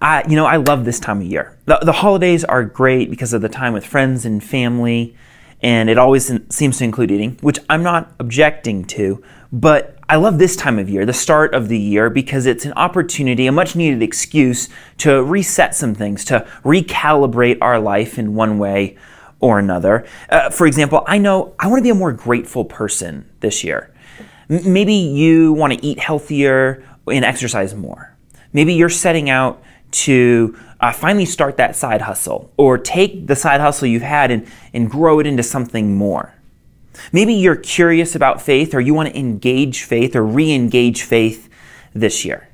I, you know, I love this time of year. The, the holidays are great because of the time with friends and family, and it always seems to include eating, which I'm not objecting to, but I love this time of year, the start of the year, because it's an opportunity, a much needed excuse to reset some things, to recalibrate our life in one way or another. Uh, for example, I know I want to be a more grateful person this year. M- maybe you want to eat healthier and exercise more. Maybe you're setting out to uh, finally start that side hustle or take the side hustle you've had and, and grow it into something more. Maybe you're curious about faith or you want to engage faith or re engage faith this year.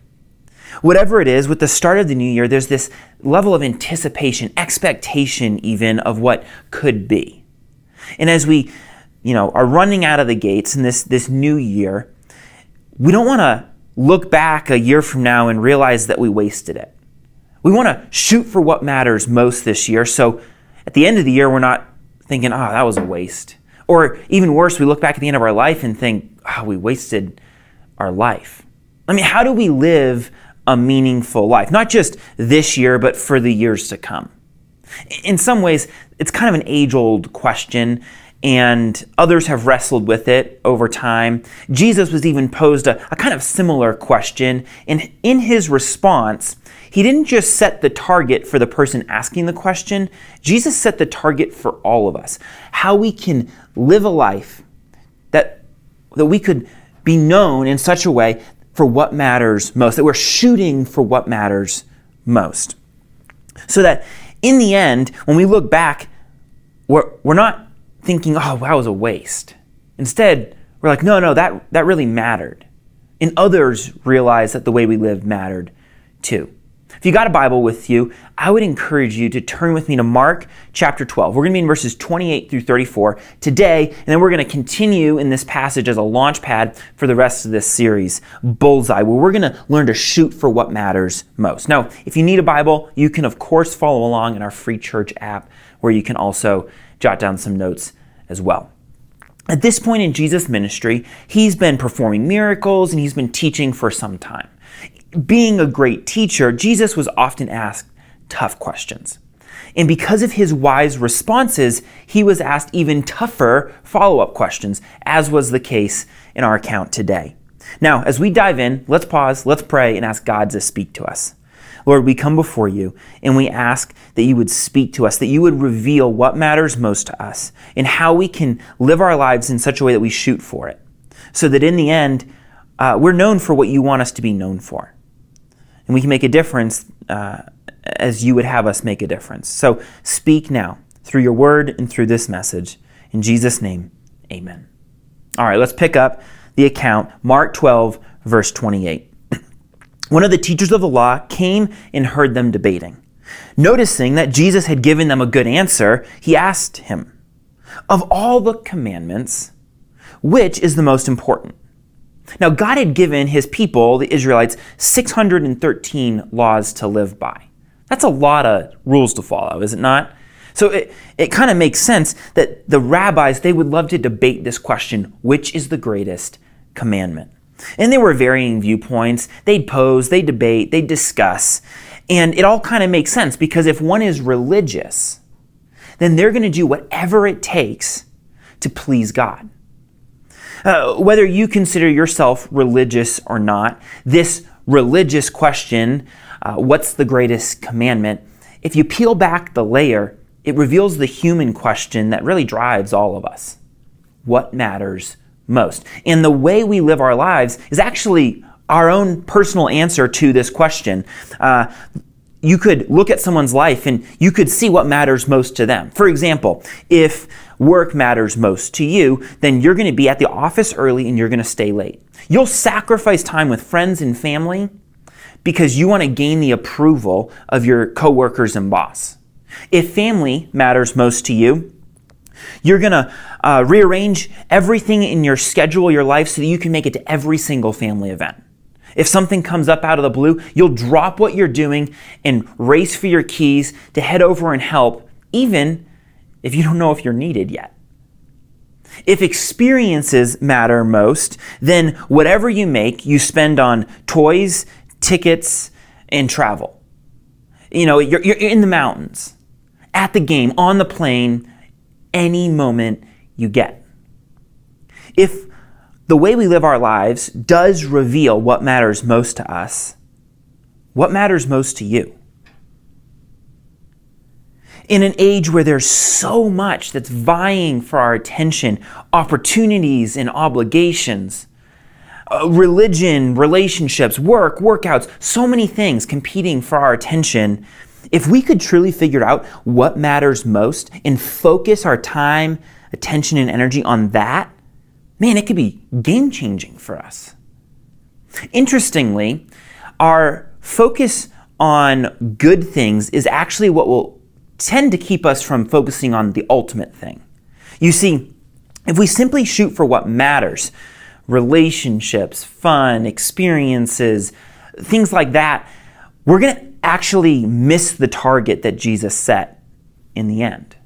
Whatever it is, with the start of the new year, there's this level of anticipation, expectation even of what could be. And as we, you know, are running out of the gates in this, this new year, we don't want to look back a year from now and realize that we wasted it. We want to shoot for what matters most this year. So at the end of the year, we're not thinking, oh, that was a waste. Or even worse, we look back at the end of our life and think, oh, we wasted our life. I mean, how do we live a meaningful life? Not just this year, but for the years to come. In some ways, it's kind of an age old question and others have wrestled with it over time. Jesus was even posed a, a, kind of similar question, and in his response, he didn't just set the target for the person asking the question, Jesus set the target for all of us. How we can live a life that, that we could be known in such a way for what matters most, that we're shooting for what matters most. So that in the end, when we look back, we're, we're not thinking, oh, that was a waste. Instead, we're like, no, no, that, that really mattered. And others realize that the way we live mattered too. If you got a Bible with you, I would encourage you to turn with me to Mark chapter 12. We're going to be in verses 28 through 34 today, and then we're going to continue in this passage as a launch pad for the rest of this series, Bullseye, where we're going to learn to shoot for what matters most. Now, if you need a Bible, you can, of course, follow along in our free church app, where you can also jot down some notes as well. At this point in Jesus' ministry, he's been performing miracles and he's been teaching for some time. Being a great teacher, Jesus was often asked tough questions. And because of his wise responses, he was asked even tougher follow up questions, as was the case in our account today. Now, as we dive in, let's pause, let's pray, and ask God to speak to us. Lord, we come before you and we ask that you would speak to us, that you would reveal what matters most to us and how we can live our lives in such a way that we shoot for it. So that in the end, uh, we're known for what you want us to be known for. And we can make a difference uh, as you would have us make a difference. So speak now through your word and through this message. In Jesus' name, amen. All right, let's pick up the account, Mark 12, verse 28 one of the teachers of the law came and heard them debating. Noticing that Jesus had given them a good answer, he asked him, Of all the commandments, which is the most important? Now, God had given his people, the Israelites, 613 laws to live by. That's a lot of rules to follow, is it not? So it, it kind of makes sense that the rabbis, they would love to debate this question which is the greatest commandment? And there were varying viewpoints. They'd pose, they'd debate, they'd discuss. And it all kind of makes sense because if one is religious, then they're going to do whatever it takes to please God. Uh, whether you consider yourself religious or not, this religious question, uh, what's the greatest commandment, if you peel back the layer, it reveals the human question that really drives all of us. What matters most. And the way we live our lives is actually our own personal answer to this question. Uh, you could look at someone's life and you could see what matters most to them. For example, if work matters most to you, then you're going to be at the office early and you're going to stay late. You'll sacrifice time with friends and family because you want to gain the approval of your coworkers and boss. If family matters most to you, you're going to uh, rearrange everything in your schedule, your life, so that you can make it to every single family event. If something comes up out of the blue, you'll drop what you're doing and race for your keys to head over and help, even if you don't know if you're needed yet. If experiences matter most, then whatever you make, you spend on toys, tickets, and travel. You know, you're, you're in the mountains, at the game, on the plane, any moment you get. If the way we live our lives does reveal what matters most to us, what matters most to you? In an age where there's so much that's vying for our attention, opportunities and obligations, uh, religion, relationships, work, workouts, so many things competing for our attention, if we could truly figure out what matters most and focus our time, attention, and energy on that, man, it could be game changing for us. Interestingly, our focus on good things is actually what will tend to keep us from focusing on the ultimate thing. You see, if we simply shoot for what matters, relationships, fun, experiences, things like that, we're going to actually miss the target that Jesus set in the end.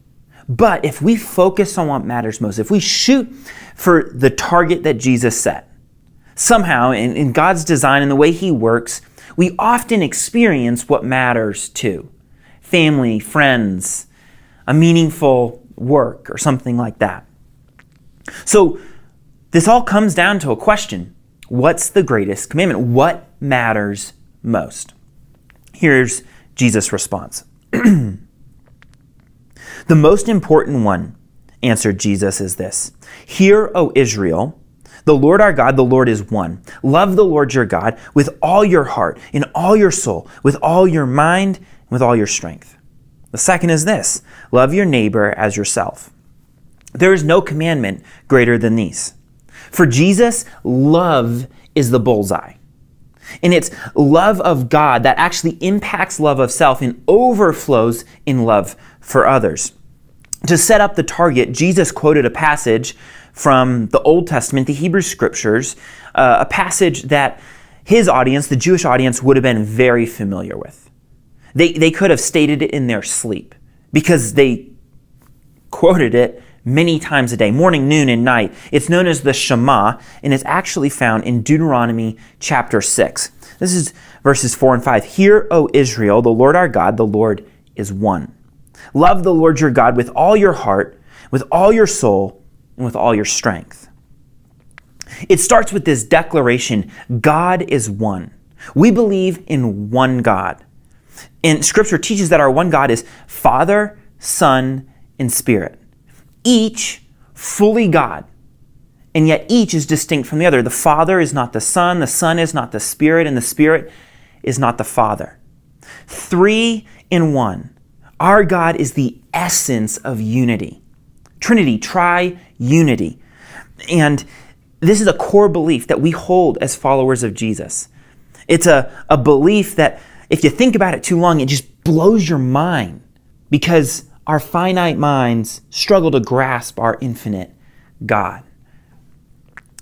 But if we focus on what matters most, if we shoot for the target that Jesus set, somehow in, in God's design and the way He works, we often experience what matters too family, friends, a meaningful work, or something like that. So, this all comes down to a question What's the greatest commandment? What matters most? Here's Jesus' response. The most important one, answered Jesus, is this Hear, O Israel, the Lord our God, the Lord is one. Love the Lord your God with all your heart, in all your soul, with all your mind, with all your strength. The second is this love your neighbor as yourself. There is no commandment greater than these. For Jesus, love is the bullseye. And it's love of God that actually impacts love of self and overflows in love for others. To set up the target, Jesus quoted a passage from the Old Testament, the Hebrew Scriptures, uh, a passage that his audience, the Jewish audience, would have been very familiar with. They, they could have stated it in their sleep because they quoted it many times a day, morning, noon, and night. It's known as the Shema, and it's actually found in Deuteronomy chapter 6. This is verses 4 and 5. Hear, O Israel, the Lord our God, the Lord is one. Love the Lord your God with all your heart, with all your soul, and with all your strength. It starts with this declaration God is one. We believe in one God. And Scripture teaches that our one God is Father, Son, and Spirit each fully God. And yet each is distinct from the other. The Father is not the Son, the Son is not the Spirit, and the Spirit is not the Father. Three in one. Our God is the essence of unity. Trinity, tri unity. And this is a core belief that we hold as followers of Jesus. It's a, a belief that if you think about it too long, it just blows your mind because our finite minds struggle to grasp our infinite God.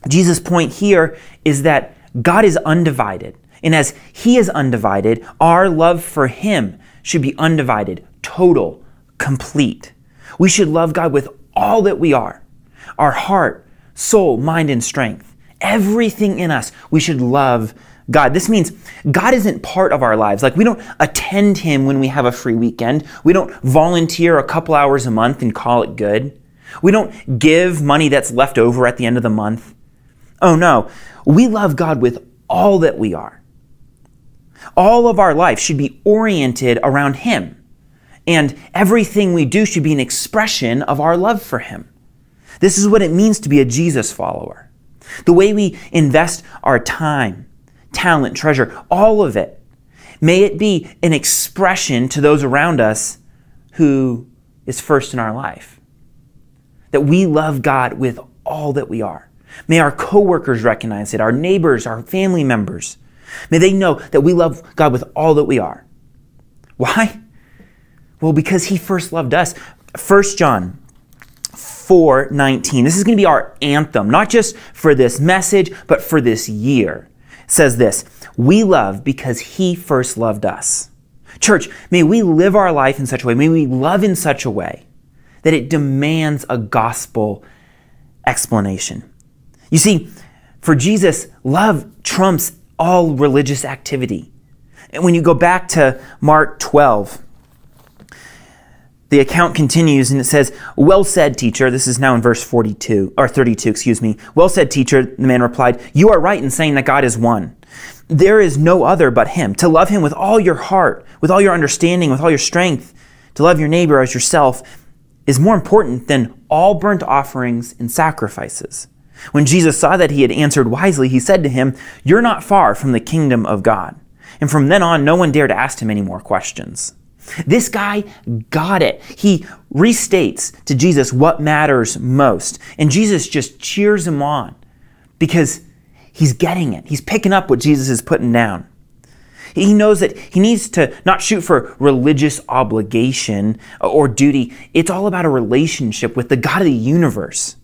Jesus' point here is that God is undivided. And as He is undivided, our love for Him should be undivided, total, complete. We should love God with all that we are our heart, soul, mind, and strength. Everything in us, we should love God. This means God isn't part of our lives. Like we don't attend Him when we have a free weekend. We don't volunteer a couple hours a month and call it good. We don't give money that's left over at the end of the month. Oh no, we love God with all that we are. All of our life should be oriented around Him. And everything we do should be an expression of our love for Him. This is what it means to be a Jesus follower. The way we invest our time, talent, treasure, all of it. May it be an expression to those around us who is first in our life. That we love God with all that we are. May our coworkers recognize it, our neighbors, our family members. May they know that we love God with all that we are. Why? Well, because he first loved us. 1 John 4 19. This is going to be our anthem, not just for this message, but for this year. Says this We love because he first loved us. Church, may we live our life in such a way, may we love in such a way that it demands a gospel explanation. You see, for Jesus, love trumps all religious activity. And when you go back to Mark 12, the account continues and it says, Well said, teacher. This is now in verse 42, or 32, excuse me. Well said, teacher. The man replied, You are right in saying that God is one. There is no other but Him. To love Him with all your heart, with all your understanding, with all your strength, to love your neighbor as yourself, is more important than all burnt offerings and sacrifices. When Jesus saw that he had answered wisely, he said to him, You're not far from the kingdom of God. And from then on, no one dared ask him any more questions. This guy got it. He restates to Jesus what matters most. And Jesus just cheers him on because he's getting it. He's picking up what Jesus is putting down. He knows that he needs to not shoot for religious obligation or duty. It's all about a relationship with the God of the universe.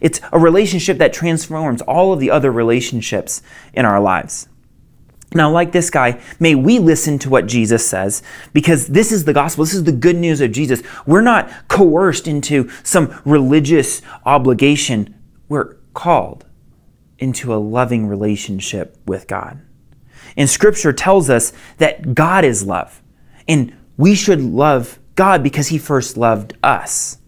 It's a relationship that transforms all of the other relationships in our lives. Now, like this guy, may we listen to what Jesus says because this is the gospel. This is the good news of Jesus. We're not coerced into some religious obligation. We're called into a loving relationship with God. And scripture tells us that God is love, and we should love God because he first loved us.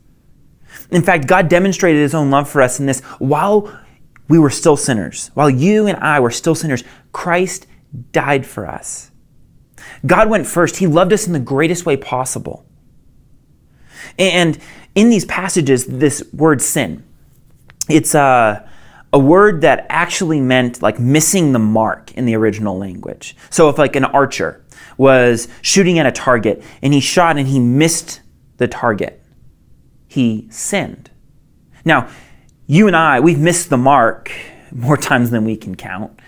In fact, God demonstrated his own love for us in this while we were still sinners, while you and I were still sinners, Christ died for us. God went first. He loved us in the greatest way possible. And in these passages, this word sin, it's a, a word that actually meant like missing the mark in the original language. So if like an archer was shooting at a target and he shot and he missed the target, he sinned. Now, you and I, we've missed the mark more times than we can count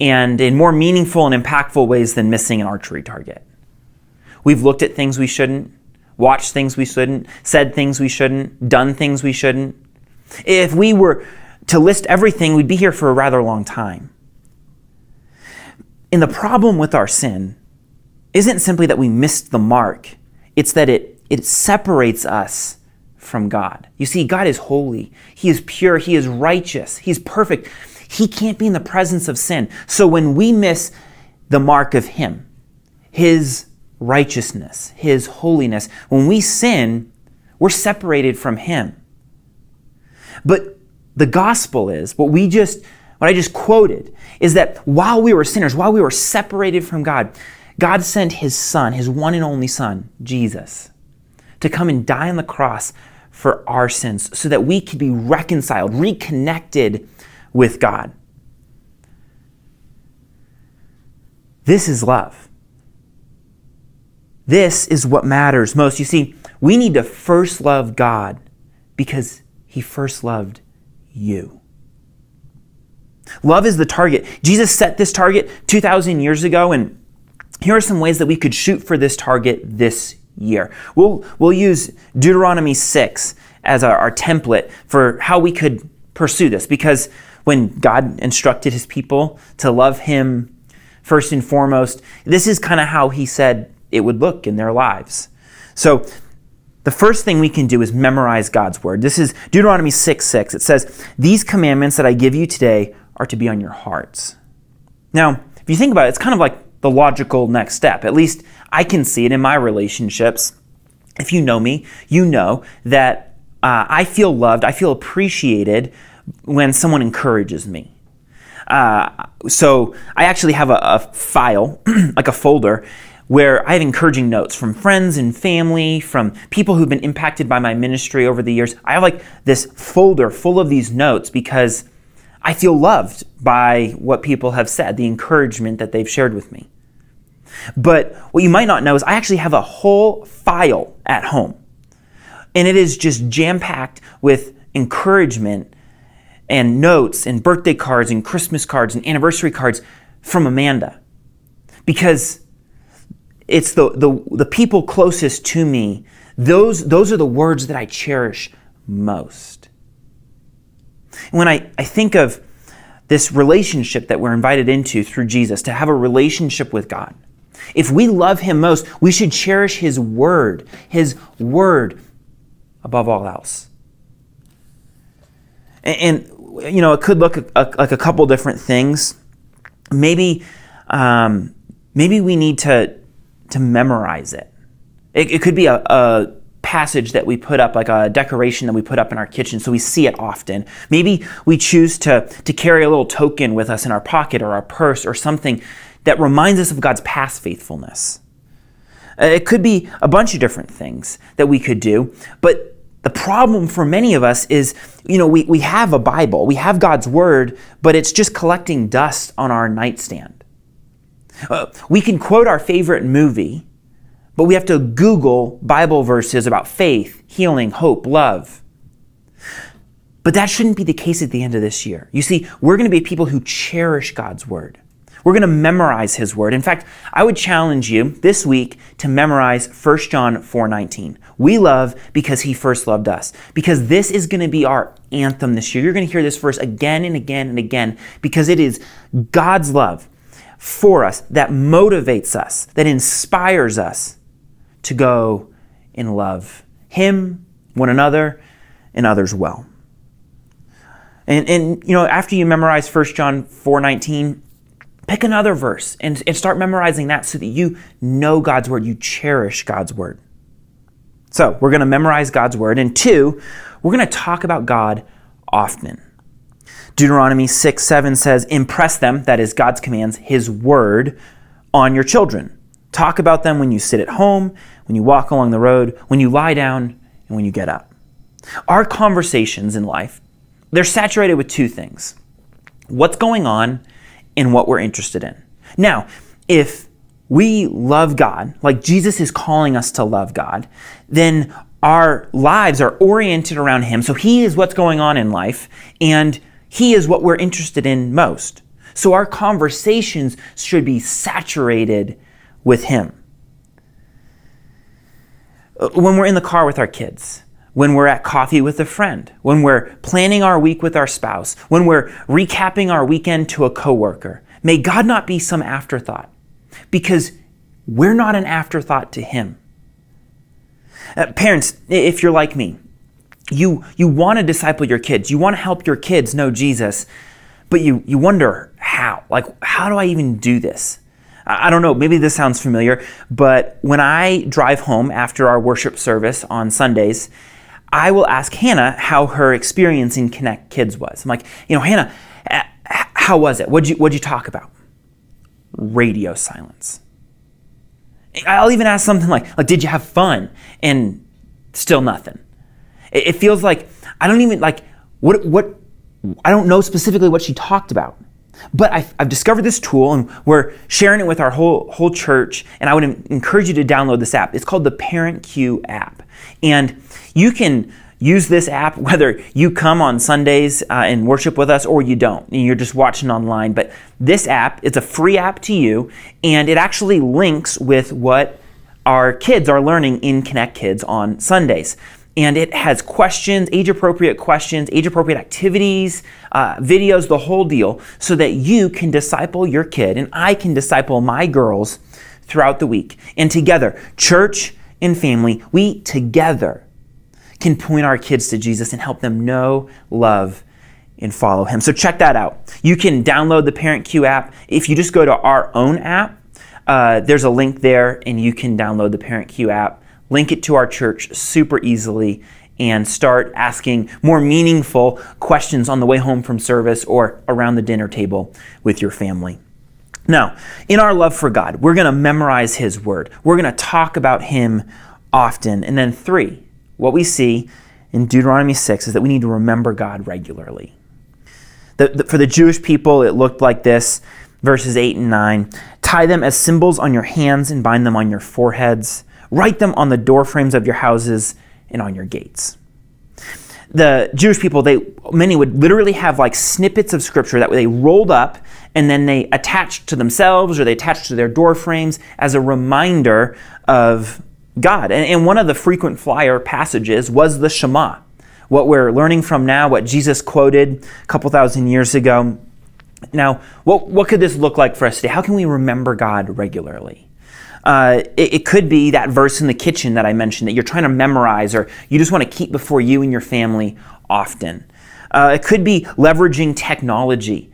and in more meaningful and impactful ways than missing an archery target. We've looked at things we shouldn't, watched things we shouldn't, said things we shouldn't, done things we shouldn't. If we were to list everything, we'd be here for a rather long time. And the problem with our sin isn't simply that we missed the mark, it's that it, it separates us from God. You see, God is holy, He is pure, He is righteous, He's perfect. He can't be in the presence of sin. So when we miss the mark of Him, His righteousness, His holiness, when we sin, we're separated from Him. But the gospel is what we just, what I just quoted, is that while we were sinners, while we were separated from God, God sent His Son, His one and only Son, Jesus, to come and die on the cross for our sins so that we could be reconciled, reconnected with God. This is love. This is what matters most. You see, we need to first love God because He first loved you. Love is the target. Jesus set this target 2,000 years ago, and here are some ways that we could shoot for this target this year. We'll, we'll use Deuteronomy 6 as our, our template for how we could pursue this because when God instructed his people to love him first and foremost, this is kind of how he said it would look in their lives. So, the first thing we can do is memorize God's word. This is Deuteronomy 6 6. It says, These commandments that I give you today are to be on your hearts. Now, if you think about it, it's kind of like the logical next step. At least I can see it in my relationships. If you know me, you know that uh, I feel loved, I feel appreciated when someone encourages me. Uh, so I actually have a, a file, like a folder, where I have encouraging notes from friends and family, from people who've been impacted by my ministry over the years. I have like this folder full of these notes because I feel loved by what people have said, the encouragement that they've shared with me. But what you might not know is I actually have a whole file at home. And it is just jam packed with encouragement and notes and birthday cards and Christmas cards and anniversary cards from Amanda because it's the, the, the people closest to me. Those, those are the words that I cherish most. When I, I think of this relationship that we're invited into through Jesus, to have a relationship with God, if we love Him most, we should cherish His Word, His Word above all else. And, and you know, it could look a, a, like a couple different things. Maybe, um, maybe we need to to memorize it. It, it could be a, a passage that we put up, like a decoration that we put up in our kitchen, so we see it often. Maybe we choose to, to carry a little token with us in our pocket or our purse or something that reminds us of God's past faithfulness. Uh, it could be a bunch of different things that we could do, but the problem for many of us is, you know, we, we have a Bible, we have God's Word, but it's just collecting dust on our nightstand. Uh, we can quote our favorite movie, but we have to Google Bible verses about faith, healing, hope, love. But that shouldn't be the case at the end of this year. You see, we're going to be people who cherish God's Word. We're going to memorize his word. In fact, I would challenge you this week to memorize 1 John 4:19. We love because he first loved us. Because this is going to be our anthem this year. You're going to hear this verse again and again and again because it is God's love for us that motivates us, that inspires us to go and love him, one another, and others well. And, and you know, after you memorize 1 John 4:19, Pick another verse and, and start memorizing that so that you know God's word, you cherish God's word. So, we're going to memorize God's word. And two, we're going to talk about God often. Deuteronomy 6 7 says, Impress them, that is God's commands, His word, on your children. Talk about them when you sit at home, when you walk along the road, when you lie down, and when you get up. Our conversations in life, they're saturated with two things what's going on in what we're interested in. Now, if we love God, like Jesus is calling us to love God, then our lives are oriented around Him. So He is what's going on in life, and He is what we're interested in most. So our conversations should be saturated with Him. Uh, when we're in the car with our kids, when we're at coffee with a friend, when we're planning our week with our spouse, when we're recapping our weekend to a coworker. May God not be some afterthought because we're not an afterthought to Him. Uh, parents, if you're like me, you, you want to disciple your kids, you want to help your kids know Jesus, but you, you wonder how. Like, how do I even do this? I don't know, maybe this sounds familiar, but when I drive home after our worship service on Sundays, I will ask Hannah how her experience in Connect Kids was. I'm like, you know, Hannah, uh, how was it? What'd you, what'd you talk about? Radio silence. I'll even ask something like, like, did you have fun? And still nothing. It, it feels like I don't even like what what I don't know specifically what she talked about. But I've, I've, discovered this tool and we're sharing it with our whole, whole church. And I would encourage you to download this app. It's called the Parent Cue app. And you can use this app whether you come on Sundays uh, and worship with us or you don't, and you're just watching online. But this app, it's a free app to you, and it actually links with what our kids are learning in Connect Kids on Sundays. And it has questions, age appropriate questions, age appropriate activities, uh, videos, the whole deal, so that you can disciple your kid and I can disciple my girls throughout the week. And together, church and family, we together can point our kids to Jesus and help them know, love, and follow him. So check that out. You can download the Parent Cue app. If you just go to our own app, uh, there's a link there and you can download the Parent Cue app, link it to our church super easily, and start asking more meaningful questions on the way home from service or around the dinner table with your family. Now, in our love for God, we're going to memorize His Word. We're going to talk about Him often. And then, three, what we see in Deuteronomy 6 is that we need to remember God regularly. The, the, for the Jewish people, it looked like this verses 8 and 9 Tie them as symbols on your hands and bind them on your foreheads. Write them on the doorframes of your houses and on your gates. The Jewish people, they many would literally have like snippets of scripture that they rolled up and then they attach to themselves or they attach to their door frames as a reminder of God. And, and one of the frequent flyer passages was the Shema, what we're learning from now, what Jesus quoted a couple thousand years ago. Now, what, what could this look like for us today? How can we remember God regularly? Uh, it, it, could be that verse in the kitchen that I mentioned that you're trying to memorize or you just want to keep before you and your family often. Uh, it could be leveraging technology.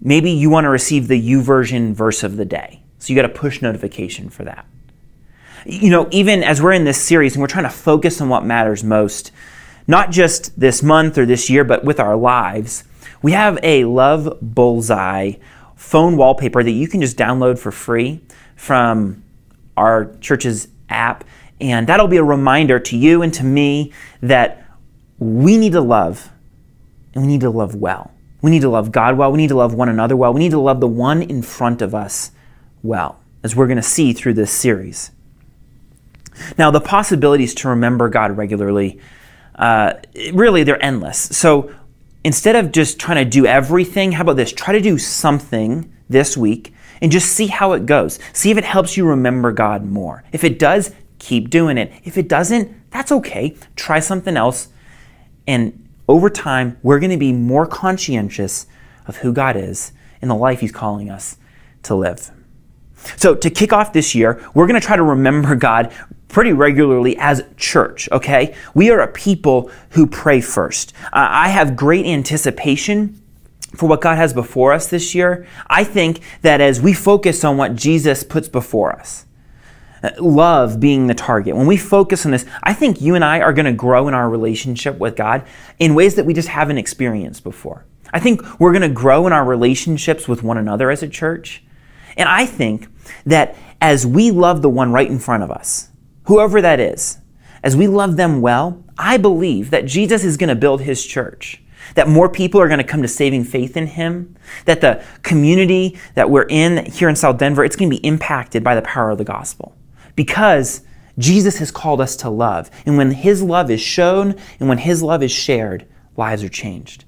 Maybe you want to receive the YouVersion verse of the day. So you got a push notification for that. You know, even as we're in this series and we're trying to focus on what matters most, not just this month or this year, but with our lives, we have a Love Bullseye phone wallpaper that you can just download for free from our church's app. And that'll be a reminder to you and to me that we need to love and we need to love well. We need to love God well. We need to love one another well. We need to love the one in front of us well, as we're going to see through this series. Now, the possibilities to remember God regularly, uh, really, they're endless. So instead of just trying to do everything, how about this? Try to do something this week and just see how it goes. See if it helps you remember God more. If it does, keep doing it. If it doesn't, that's okay. Try something else. And over time, we're going to be more conscientious of who God is and the life He's calling us to live. So, to kick off this year, we're going to try to remember God pretty regularly as church, okay? We are a people who pray first. Uh, I have great anticipation for what God has before us this year, I think that as we focus on what Jesus puts before us, Uh, love being the target, when we focus on this, I think you and I are going to grow in our relationship with God in ways that we just haven't experienced before. I think we're going to grow in our relationships with one another as a church. And I think that as we love the one right in front of us, whoever that is, as we love them well, I believe that Jesus is going to build his church that more people are going to come to saving faith in him, that the community that we're in here in South Denver, it's going to be impacted by the power of the gospel. Because Jesus has called us to love. And when his love is shown and when his love is shared, lives are changed.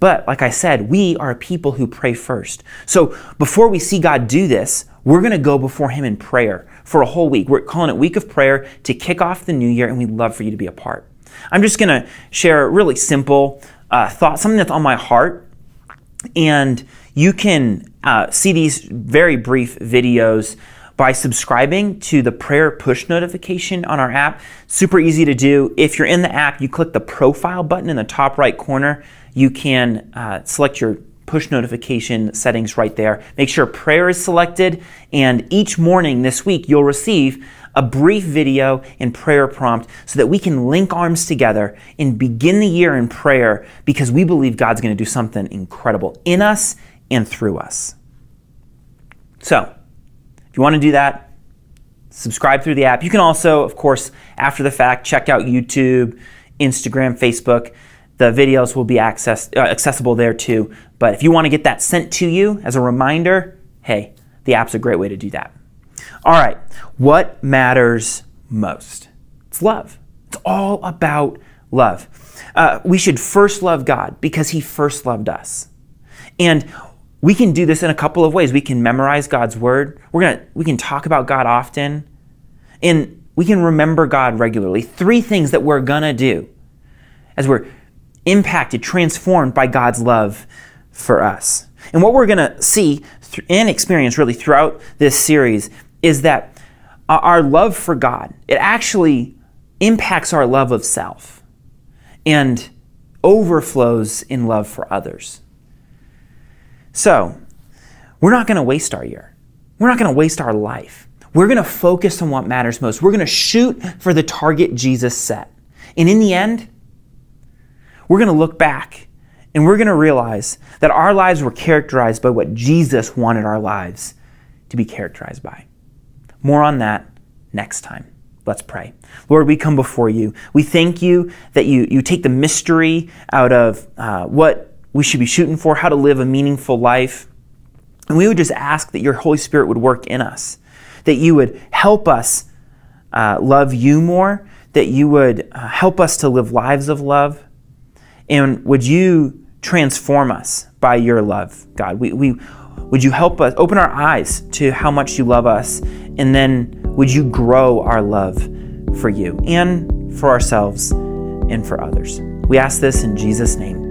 But like I said, we are a people who pray first. So before we see God do this, we're going to go before him in prayer for a whole week. We're calling it Week of Prayer to kick off the new year, and we'd love for you to be a part. I'm just going to share a really simple uh, thought, something that's on my heart. And you can uh, see these very brief videos by subscribing to the prayer push notification on our app. Super easy to do. If you're in the app, you click the profile button in the top right corner. You can uh, select your push notification settings right there. Make sure prayer is selected, and each morning this week you'll receive a brief video and prayer prompt so that we can link arms together and begin the year in prayer because we believe God's going to do something incredible in us and through us. So, if you want to do that, subscribe through the app. You can also, of course, after the fact, check out YouTube, Instagram, Facebook. The videos will be access, uh, accessible there too. But if you want to get that sent to you as a reminder, hey, the app's a great way to do that. All right, what matters most? It's love. It's all about love. Uh, we should first love God because He first loved us. And we can do this in a couple of ways. We can memorize God's word. We're gonna we can talk about God often, and we can remember God regularly. Three things that we're gonna do as we're impacted, transformed by God's love for us. And what we're gonna see and experience really throughout this series is that uh, our love for God, it actually impacts our love of self and overflows in love for others. So, we're not going to waste our year. We're not going to waste our life. We're going to focus on what matters most. We're going to shoot for the target Jesus set. And in the end, we're going to look back and we're going to realize that our lives were characterized by what Jesus wanted our lives to be characterized by. More on that next time. Let's pray. Lord, we come before you. We thank you that you, you take the mystery out of uh, what we should be shooting for, how to live a meaningful life. And we would just ask that your Holy Spirit would work in us, that you would help us uh, love you more, that you would uh, help us to live lives of love. And would you transform us by your love, God. We, we would you help us open our eyes to how much you love us, and then would you grow our love for you and for ourselves and for others? We ask this in Jesus' name.